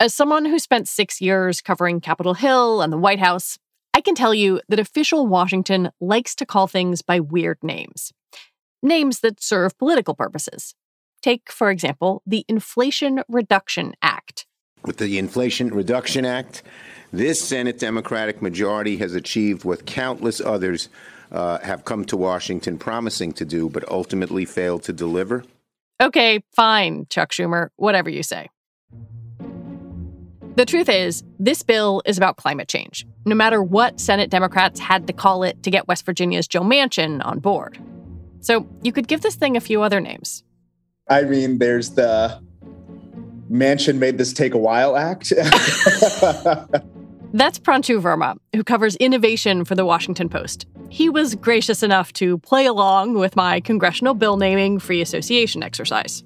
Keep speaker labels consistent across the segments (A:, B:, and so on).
A: As someone who spent six years covering Capitol Hill and the White House, I can tell you that official Washington likes to call things by weird names. Names that serve political purposes. Take, for example, the Inflation Reduction Act.
B: With the Inflation Reduction Act, this Senate Democratic majority has achieved what countless others uh, have come to Washington promising to do, but ultimately failed to deliver.
A: Okay, fine, Chuck Schumer, whatever you say. The truth is, this bill is about climate change, no matter what Senate Democrats had to call it to get West Virginia's Joe Manchin on board. So you could give this thing a few other names.
C: I mean, there's the Manchin made this take a while act.
A: That's Pranshu Verma, who covers innovation for the Washington Post. He was gracious enough to play along with my congressional bill naming free association exercise.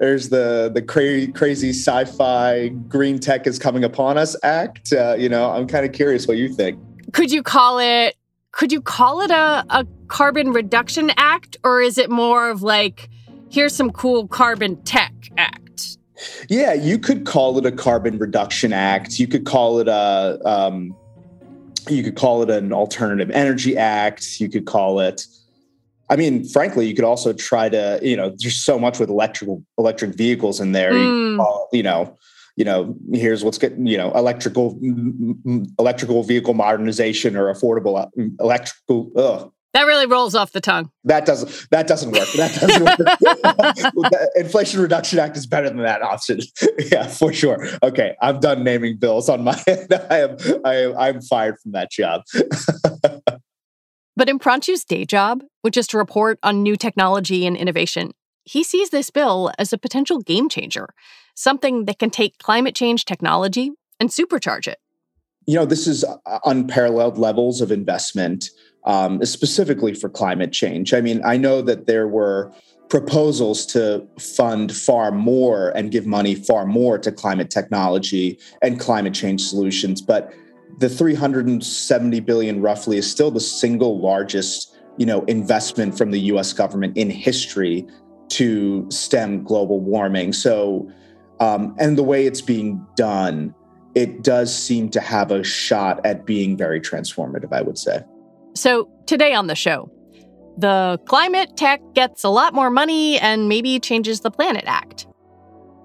C: There's the the cra- crazy sci-fi green tech is coming upon us act. Uh, you know, I'm kind of curious what you think.
A: Could you call it? Could you call it a, a carbon reduction act, or is it more of like, here's some cool carbon tech act?
C: Yeah, you could call it a carbon reduction act. You could call it a um, you could call it an alternative energy act. You could call it. I mean, frankly, you could also try to, you know, there's so much with electrical electric vehicles in there.
A: Mm.
C: You, call, you know, you know, here's what's getting, you know, electrical electrical vehicle modernization or affordable uh, electrical. Ugh,
A: that really rolls off the tongue.
C: That doesn't that doesn't work. That doesn't work. Inflation Reduction Act is better than that option. yeah, for sure. Okay, I'm done naming bills on my end. I am I am I'm fired from that job.
A: But in Pranshu's day job, which is to report on new technology and innovation, he sees this bill as a potential game changer, something that can take climate change technology and supercharge it.
C: You know, this is unparalleled levels of investment um, specifically for climate change. I mean, I know that there were proposals to fund far more and give money far more to climate technology and climate change solutions, but the 370 billion roughly is still the single largest, you know, investment from the US government in history to stem global warming. So, um, and the way it's being done, it does seem to have a shot at being very transformative, I would say.
A: So, today on the show, the Climate Tech Gets a Lot More Money and Maybe Changes the Planet Act.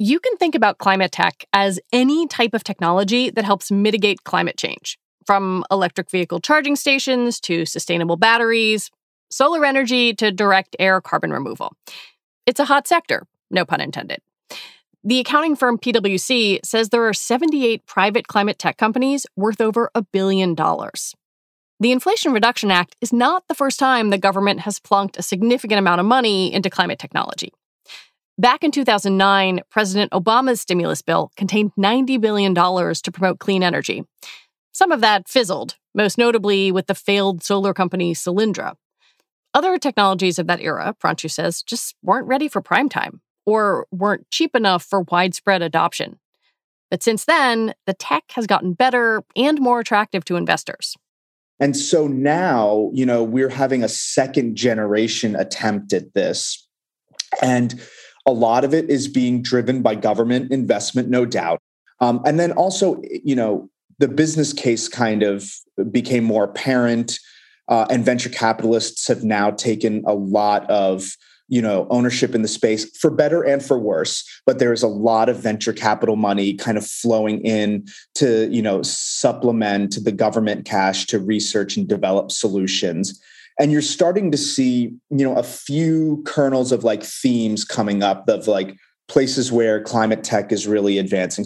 A: You can think about climate tech as any type of technology that helps mitigate climate change, from electric vehicle charging stations to sustainable batteries, solar energy to direct air carbon removal. It's a hot sector, no pun intended. The accounting firm PwC says there are 78 private climate tech companies worth over a billion dollars. The Inflation Reduction Act is not the first time the government has plunked a significant amount of money into climate technology. Back in 2009, President Obama's stimulus bill contained $90 billion to promote clean energy. Some of that fizzled, most notably with the failed solar company Solyndra. Other technologies of that era, Pranshu says, just weren't ready for prime time or weren't cheap enough for widespread adoption. But since then, the tech has gotten better and more attractive to investors.
C: And so now, you know, we're having a second generation attempt at this. And a lot of it is being driven by government investment, no doubt. Um, and then also, you know, the business case kind of became more apparent, uh, and venture capitalists have now taken a lot of you know ownership in the space for better and for worse but there is a lot of venture capital money kind of flowing in to you know supplement the government cash to research and develop solutions and you're starting to see you know a few kernels of like themes coming up of like places where climate tech is really advancing.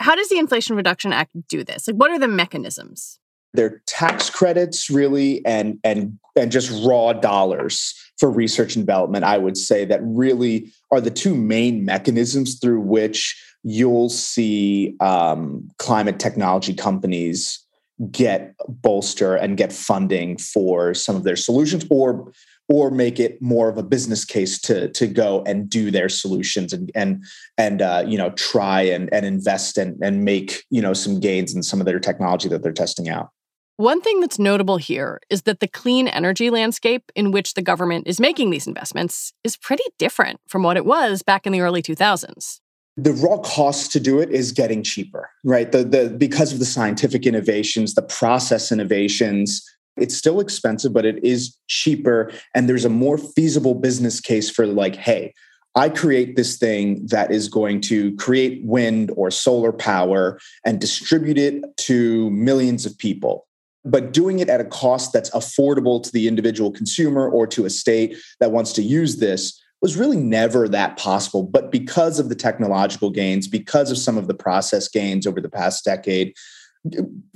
A: How does the inflation reduction act do this? Like what are the mechanisms?
C: They're tax credits really and and and just raw dollars for research and development i would say that really are the two main mechanisms through which you'll see um, climate technology companies get bolster and get funding for some of their solutions or or make it more of a business case to to go and do their solutions and and and uh, you know try and and invest and and make you know some gains in some of their technology that they're testing out.
A: One thing that's notable here is that the clean energy landscape in which the government is making these investments is pretty different from what it was back in the early 2000s
C: the raw cost to do it is getting cheaper right? The, the because of the scientific innovations the process innovations it's still expensive but it is cheaper and there's a more feasible business case for like hey i create this thing that is going to create wind or solar power and distribute it to millions of people. But doing it at a cost that's affordable to the individual consumer or to a state that wants to use this was really never that possible. But because of the technological gains, because of some of the process gains over the past decade,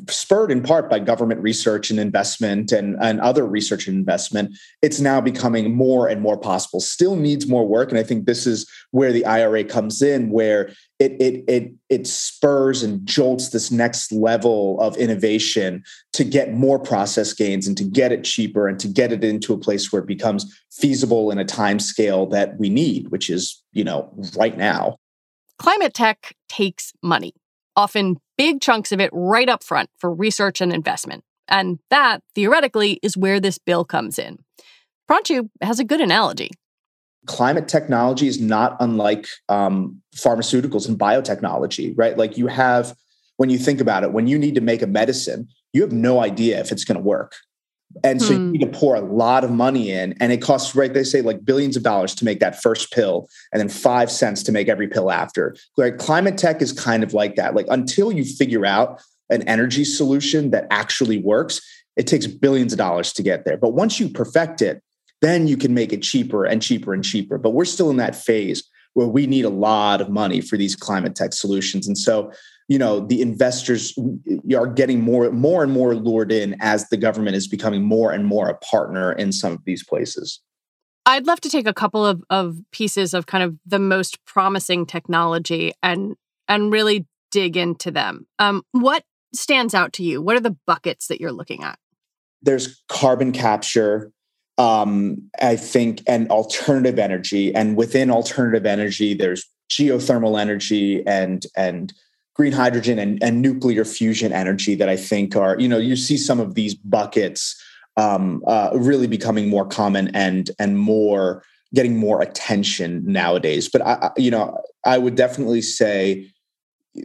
C: spurred in part by government research and investment and, and other research and investment, it's now becoming more and more possible. Still needs more work. And I think this is where the IRA comes in, where it it it it spurs and jolts this next level of innovation to get more process gains and to get it cheaper and to get it into a place where it becomes feasible in a time scale that we need, which is, you know, right now.
A: Climate tech takes money often big chunks of it right up front for research and investment. And that, theoretically, is where this bill comes in. Pranshu has a good analogy.
C: Climate technology is not unlike um, pharmaceuticals and biotechnology, right? Like you have, when you think about it, when you need to make a medicine, you have no idea if it's going to work. And so hmm. you need to pour a lot of money in, and it costs, right? They say like billions of dollars to make that first pill, and then five cents to make every pill after. Like climate tech is kind of like that. Like until you figure out an energy solution that actually works, it takes billions of dollars to get there. But once you perfect it, then you can make it cheaper and cheaper and cheaper. But we're still in that phase where we need a lot of money for these climate tech solutions. And so you know the investors are getting more more and more lured in as the government is becoming more and more a partner in some of these places.
A: I'd love to take a couple of, of pieces of kind of the most promising technology and and really dig into them. Um, what stands out to you? What are the buckets that you're looking at?
C: There's carbon capture um, i think and alternative energy. And within alternative energy there's geothermal energy and and green hydrogen and, and nuclear fusion energy that I think are, you know, you see some of these buckets um, uh, really becoming more common and and more getting more attention nowadays. But I, you know, I would definitely say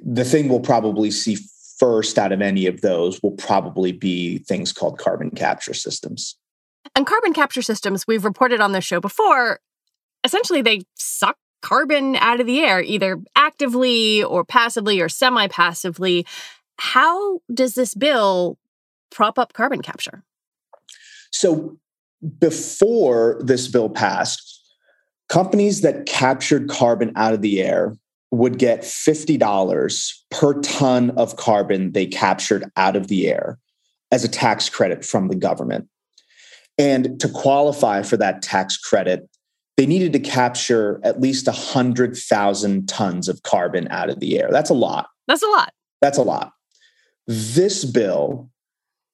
C: the thing we'll probably see first out of any of those will probably be things called carbon capture systems.
A: And carbon capture systems, we've reported on this show before, essentially they suck carbon out of the air, either actively or passively or semi passively. How does this bill prop up carbon capture?
C: So, before this bill passed, companies that captured carbon out of the air would get $50 per ton of carbon they captured out of the air as a tax credit from the government. And to qualify for that tax credit, they needed to capture at least 100,000 tons of carbon out of the air. That's a lot.
A: That's a lot.
C: That's a lot. This bill,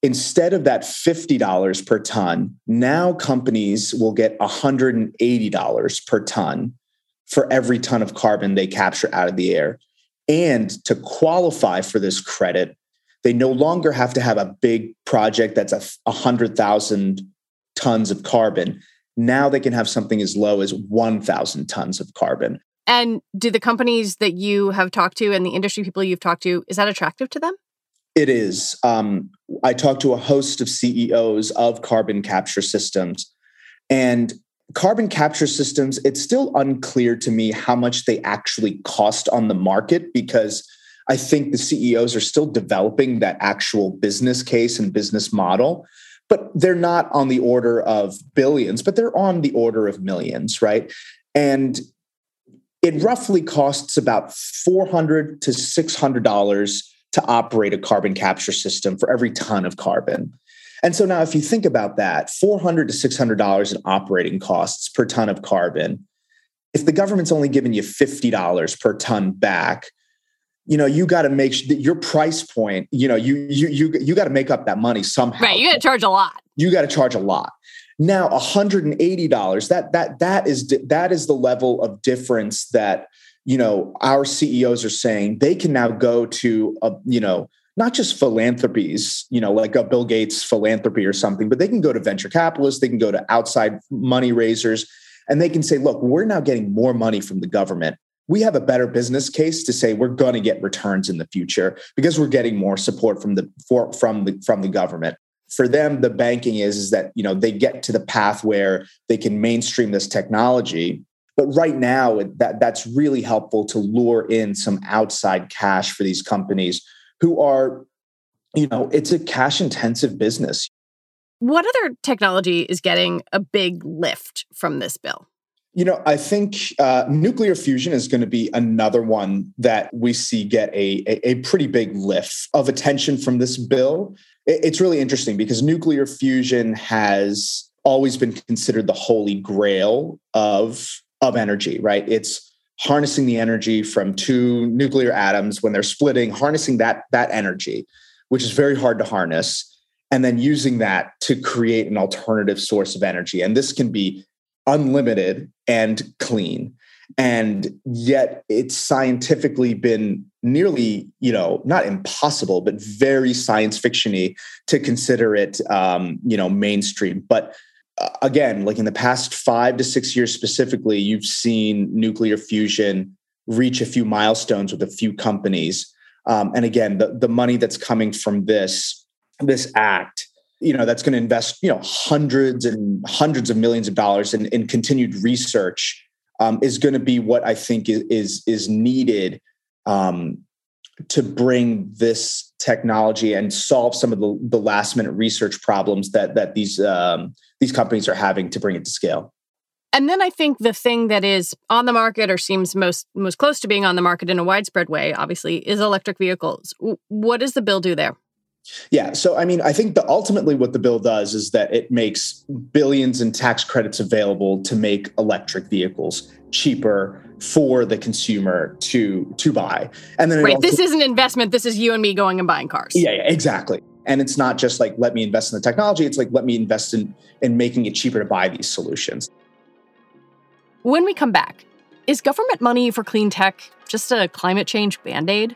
C: instead of that $50 per ton, now companies will get $180 per ton for every ton of carbon they capture out of the air. And to qualify for this credit, they no longer have to have a big project that's a 100,000 tons of carbon. Now they can have something as low as 1,000 tons of carbon.
A: And do the companies that you have talked to and the industry people you've talked to, is that attractive to them?
C: It is. Um, I talked to a host of CEOs of carbon capture systems. And carbon capture systems, it's still unclear to me how much they actually cost on the market because I think the CEOs are still developing that actual business case and business model but they're not on the order of billions, but they're on the order of millions, right? And it roughly costs about 400 to $600 to operate a carbon capture system for every ton of carbon. And so now, if you think about that, 400 to $600 in operating costs per ton of carbon, if the government's only giving you $50 per ton back, you know you got to make sure that your price point you know you you you, you got to make up that money somehow.
A: Right you got to charge a lot.
C: You got to charge a lot. Now $180 that that that is that is the level of difference that you know our ceos are saying. They can now go to a you know not just philanthropies you know like a bill gates philanthropy or something but they can go to venture capitalists they can go to outside money raisers and they can say look we're now getting more money from the government we have a better business case to say we're going to get returns in the future because we're getting more support from the for, from the from the government. For them the banking is is that you know they get to the path where they can mainstream this technology. But right now that that's really helpful to lure in some outside cash for these companies who are you know it's a cash intensive business.
A: What other technology is getting a big lift from this bill
C: you know, I think uh, nuclear fusion is going to be another one that we see get a, a, a pretty big lift of attention from this bill. It's really interesting because nuclear fusion has always been considered the holy grail of, of energy, right? It's harnessing the energy from two nuclear atoms when they're splitting, harnessing that, that energy, which is very hard to harness, and then using that to create an alternative source of energy. And this can be unlimited and clean. And yet it's scientifically been nearly you know not impossible but very science fictiony to consider it um, you know mainstream. But uh, again like in the past five to six years specifically you've seen nuclear fusion reach a few milestones with a few companies. Um, and again the, the money that's coming from this this act you know that's going to invest you know hundreds and hundreds of millions of dollars in, in continued research um, is going to be what I think is is, is needed um, to bring this technology and solve some of the, the last minute research problems that that these um, these companies are having to bring it to scale.
A: And then I think the thing that is on the market or seems most most close to being on the market in a widespread way, obviously, is electric vehicles. What does the bill do there?
C: Yeah. So, I mean, I think the ultimately what the bill does is that it makes billions in tax credits available to make electric vehicles cheaper for the consumer to to buy. And then
A: right,
C: also,
A: this is an investment. This is you and me going and buying cars.
C: Yeah, yeah, exactly. And it's not just like let me invest in the technology. It's like let me invest in in making it cheaper to buy these solutions.
A: When we come back, is government money for clean tech just a climate change band aid?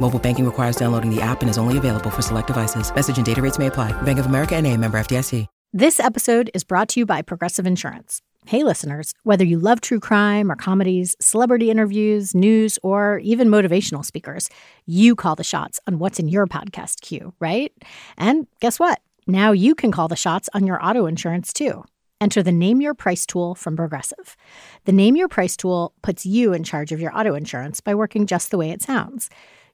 D: Mobile banking requires downloading the app and is only available for select devices. Message and data rates may apply. Bank of America and a member FDIC.
E: This episode is brought to you by Progressive Insurance. Hey, listeners, whether you love true crime or comedies, celebrity interviews, news, or even motivational speakers, you call the shots on what's in your podcast queue, right? And guess what? Now you can call the shots on your auto insurance too. Enter the Name Your Price tool from Progressive. The Name Your Price tool puts you in charge of your auto insurance by working just the way it sounds.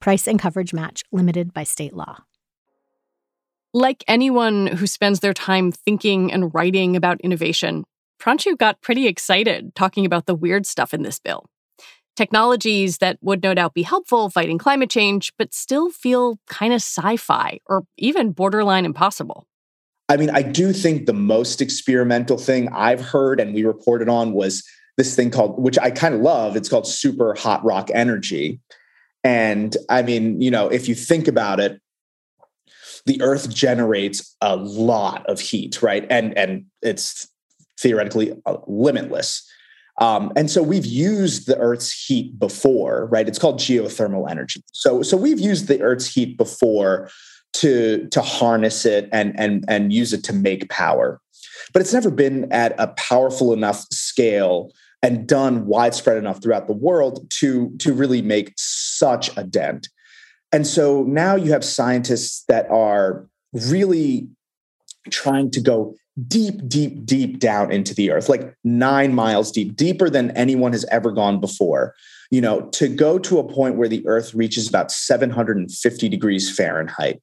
E: Price and coverage match limited by state law.
A: Like anyone who spends their time thinking and writing about innovation, Pranshu got pretty excited talking about the weird stuff in this bill. Technologies that would no doubt be helpful fighting climate change, but still feel kind of sci fi or even borderline impossible.
C: I mean, I do think the most experimental thing I've heard and we reported on was this thing called, which I kind of love, it's called super hot rock energy. And I mean, you know, if you think about it, the earth generates a lot of heat, right? And and it's theoretically uh, limitless. Um, and so we've used the Earth's heat before, right? It's called geothermal energy. So so we've used the Earth's heat before to to harness it and and and use it to make power but it's never been at a powerful enough scale and done widespread enough throughout the world to to really make such a dent and so now you have scientists that are really trying to go deep deep deep down into the earth like 9 miles deep deeper than anyone has ever gone before you know to go to a point where the earth reaches about 750 degrees fahrenheit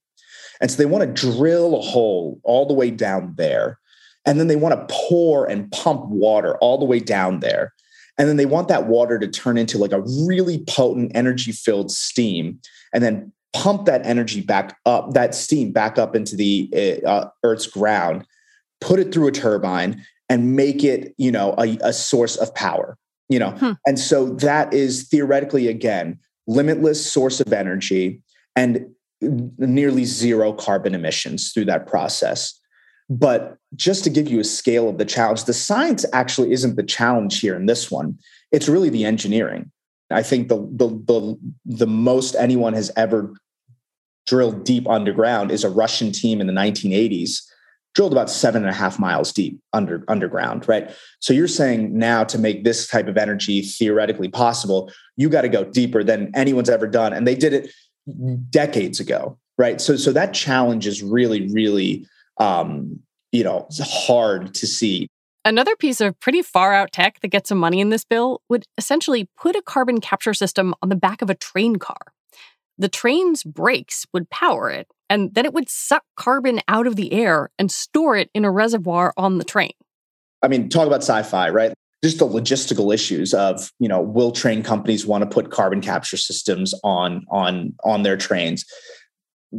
C: and so they want to drill a hole all the way down there. And then they want to pour and pump water all the way down there. And then they want that water to turn into like a really potent energy filled steam and then pump that energy back up, that steam back up into the uh, Earth's ground, put it through a turbine and make it, you know, a, a source of power, you know. Hmm. And so that is theoretically, again, limitless source of energy. And nearly zero carbon emissions through that process. But just to give you a scale of the challenge, the science actually isn't the challenge here in this one. It's really the engineering. I think the the the, the most anyone has ever drilled deep underground is a Russian team in the 1980s drilled about seven and a half miles deep under underground, right? So you're saying now to make this type of energy theoretically possible, you got to go deeper than anyone's ever done, and they did it decades ago, right? So so that challenge is really really um, you know hard to see.
A: Another piece of pretty far out tech that gets some money in this bill would essentially put a carbon capture system on the back of a train car. The train's brakes would power it, and then it would suck carbon out of the air and store it in a reservoir on the train.
C: I mean, talk about sci fi, right? just the logistical issues of you know will train companies want to put carbon capture systems on on on their trains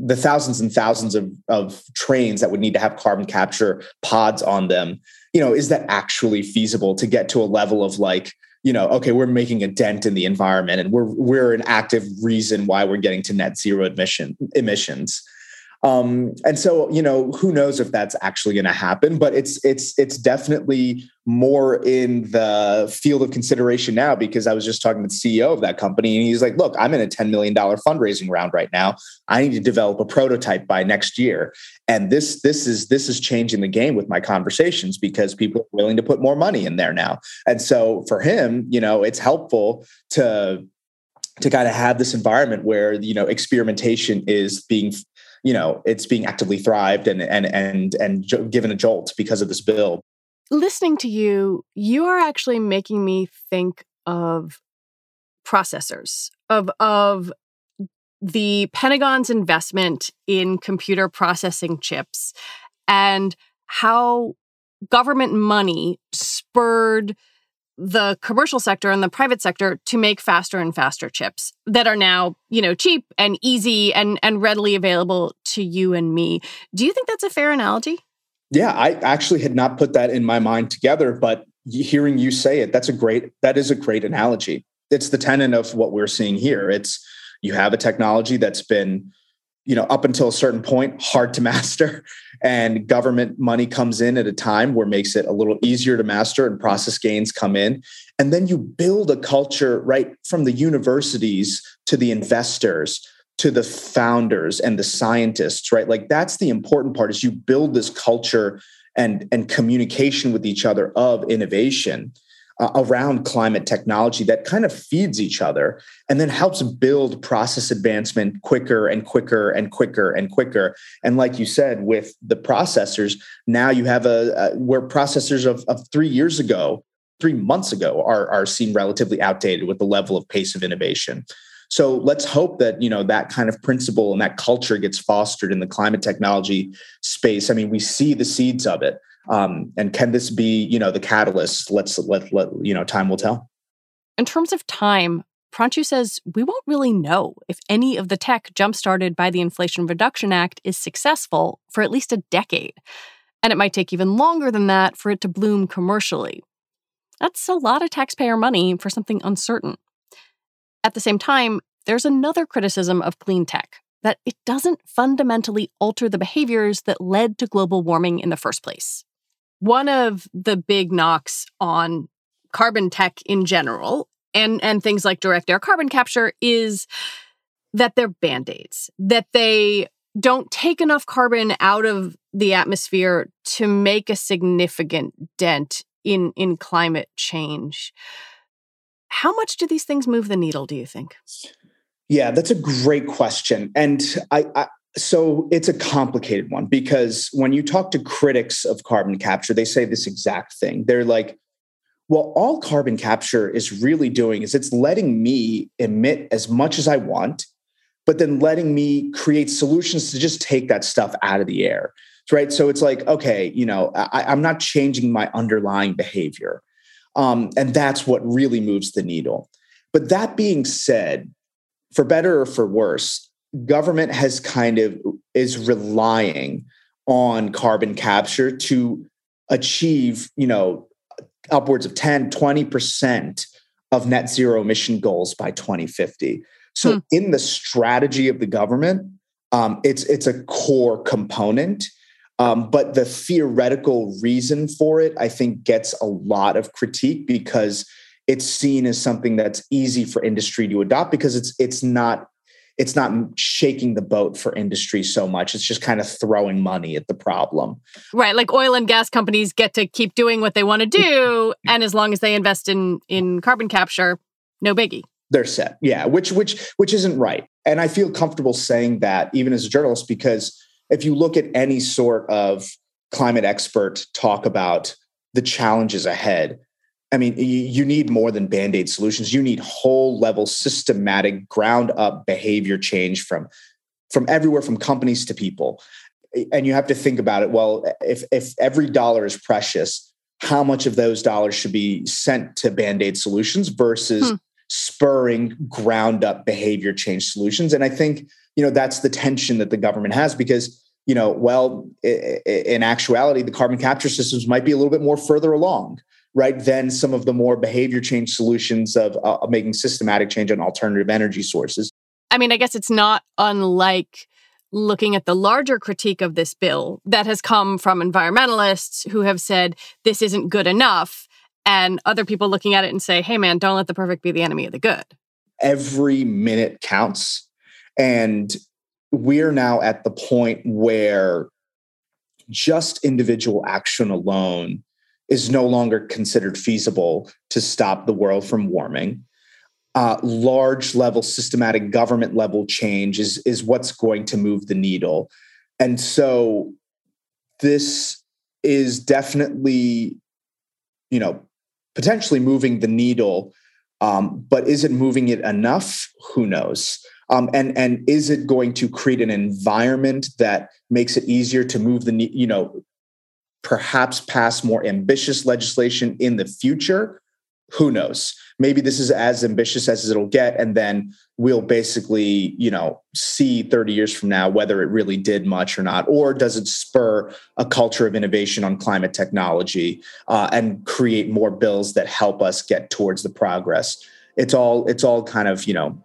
C: the thousands and thousands of, of trains that would need to have carbon capture pods on them you know is that actually feasible to get to a level of like you know okay we're making a dent in the environment and we're we're an active reason why we're getting to net zero emission emissions um, and so, you know, who knows if that's actually going to happen? But it's it's it's definitely more in the field of consideration now because I was just talking to the CEO of that company, and he's like, "Look, I'm in a ten million dollar fundraising round right now. I need to develop a prototype by next year." And this this is this is changing the game with my conversations because people are willing to put more money in there now. And so for him, you know, it's helpful to to kind of have this environment where you know experimentation is being you know it's being actively thrived and and and and given a jolt because of this bill.
A: Listening to you you are actually making me think of processors of of the pentagon's investment in computer processing chips and how government money spurred the commercial sector and the private sector to make faster and faster chips that are now, you know, cheap and easy and and readily available to you and me. Do you think that's a fair analogy?
C: Yeah, I actually had not put that in my mind together, but hearing you say it, that's a great that is a great analogy. It's the tenet of what we're seeing here. It's you have a technology that's been you know, up until a certain point, hard to master. And government money comes in at a time where it makes it a little easier to master and process gains come in. And then you build a culture right from the universities to the investors to the founders and the scientists, right? Like that's the important part is you build this culture and, and communication with each other of innovation uh, around climate technology that kind of feeds each other and then helps build process advancement quicker and quicker and quicker and quicker. And like you said, with the processors, now you have a, a where processors of, of three years ago, three months ago, are, are seen relatively outdated with the level of pace of innovation. So let's hope that you know that kind of principle and that culture gets fostered in the climate technology space. I mean, we see the seeds of it. Um, and can this be, you know, the catalyst? Let's let let you know. Time will tell.
A: In terms of time, Pranshu says we won't really know if any of the tech jump-started by the Inflation Reduction Act is successful for at least a decade. And it might take even longer than that for it to bloom commercially. That's a lot of taxpayer money for something uncertain. At the same time, there's another criticism of clean tech that it doesn't fundamentally alter the behaviors that led to global warming in the first place. One of the big knocks on carbon tech in general and, and things like direct air carbon capture is that they're band aids, that they don't take enough carbon out of the atmosphere to make a significant dent in, in climate change. How much do these things move the needle, do you think?
C: Yeah, that's a great question. And I, I so it's a complicated one because when you talk to critics of carbon capture, they say this exact thing. They're like, well, all carbon capture is really doing is it's letting me emit as much as I want, but then letting me create solutions to just take that stuff out of the air. Right. So it's like, okay, you know, I, am not changing my underlying behavior. Um, and that's what really moves the needle. But that being said, for better or for worse, government has kind of is relying on carbon capture to achieve, you know, upwards of 10, 20% of net zero emission goals by 2050. So hmm. in the strategy of the government, um, it's it's a core component. Um, but the theoretical reason for it, I think, gets a lot of critique because it's seen as something that's easy for industry to adopt because it's it's not it's not shaking the boat for industry so much. It's just kind of throwing money at the problem.
A: Right. Like oil and gas companies get to keep doing what they want to do. And as long as they invest in in carbon capture, no biggie.
C: They're set. Yeah. Which which which isn't right. And I feel comfortable saying that even as a journalist, because if you look at any sort of climate expert talk about the challenges ahead, I mean, you need more than band aid solutions. You need whole level, systematic, ground up behavior change from from everywhere, from companies to people. And you have to think about it. Well, if if every dollar is precious, how much of those dollars should be sent to band aid solutions versus hmm. spurring ground up behavior change solutions? And I think you know that's the tension that the government has because you know, well, in actuality, the carbon capture systems might be a little bit more further along right? Than some of the more behavior change solutions of, uh, of making systematic change on alternative energy sources.
A: I mean i guess it's not unlike looking at the larger critique of this bill that has come from environmentalists who have said this isn't good enough and other people looking at it and say hey man don't let the perfect be the enemy of the good.
C: Every minute counts. And we're now at the point where just individual action alone is no longer considered feasible to stop the world from warming. Uh, large level systematic government level change is, is what's going to move the needle. And so this is definitely, you know, potentially moving the needle. Um, but is it moving it enough? Who knows? Um, and and is it going to create an environment that makes it easier to move the you know perhaps pass more ambitious legislation in the future. Who knows? Maybe this is as ambitious as it'll get, and then we'll basically, you know, see 30 years from now whether it really did much or not, or does it spur a culture of innovation on climate technology uh, and create more bills that help us get towards the progress? It's all it's all kind of you know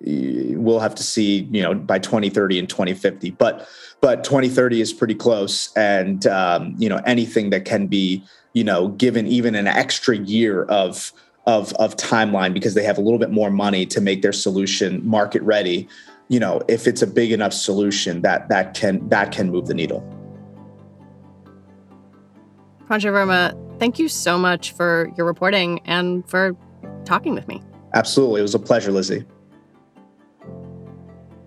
C: we'll have to see you know by 2030 and 2050 but but 2030 is pretty close and um, you know anything that can be you know given even an extra year of of of timeline because they have a little bit more money to make their solution market ready you know if it's a big enough solution that that can that can move the needle
A: Pranjal Verma, thank you so much for your reporting and for talking with me.
C: Absolutely. It was a pleasure, Lizzie.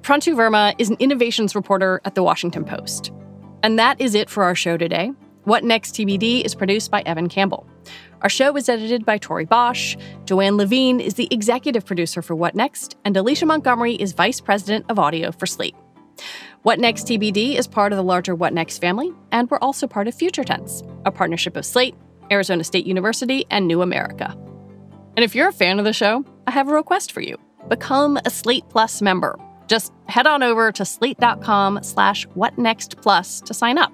A: Pranshu Verma is an innovations reporter at The Washington Post. And that is it for our show today. What Next TBD is produced by Evan Campbell. Our show is edited by Tori Bosch. Joanne Levine is the executive producer for What Next, and Alicia Montgomery is vice president of audio for Slate. What Next TBD is part of the larger What Next family, and we're also part of Future Tense, a partnership of Slate, Arizona State University, and New America. And if you're a fan of the show, I have a request for you. Become a Slate Plus member. Just head on over to slate.com slash whatnextplus to sign up.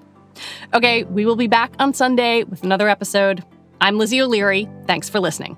A: Okay, we will be back on Sunday with another episode. I'm Lizzie O'Leary. Thanks for listening.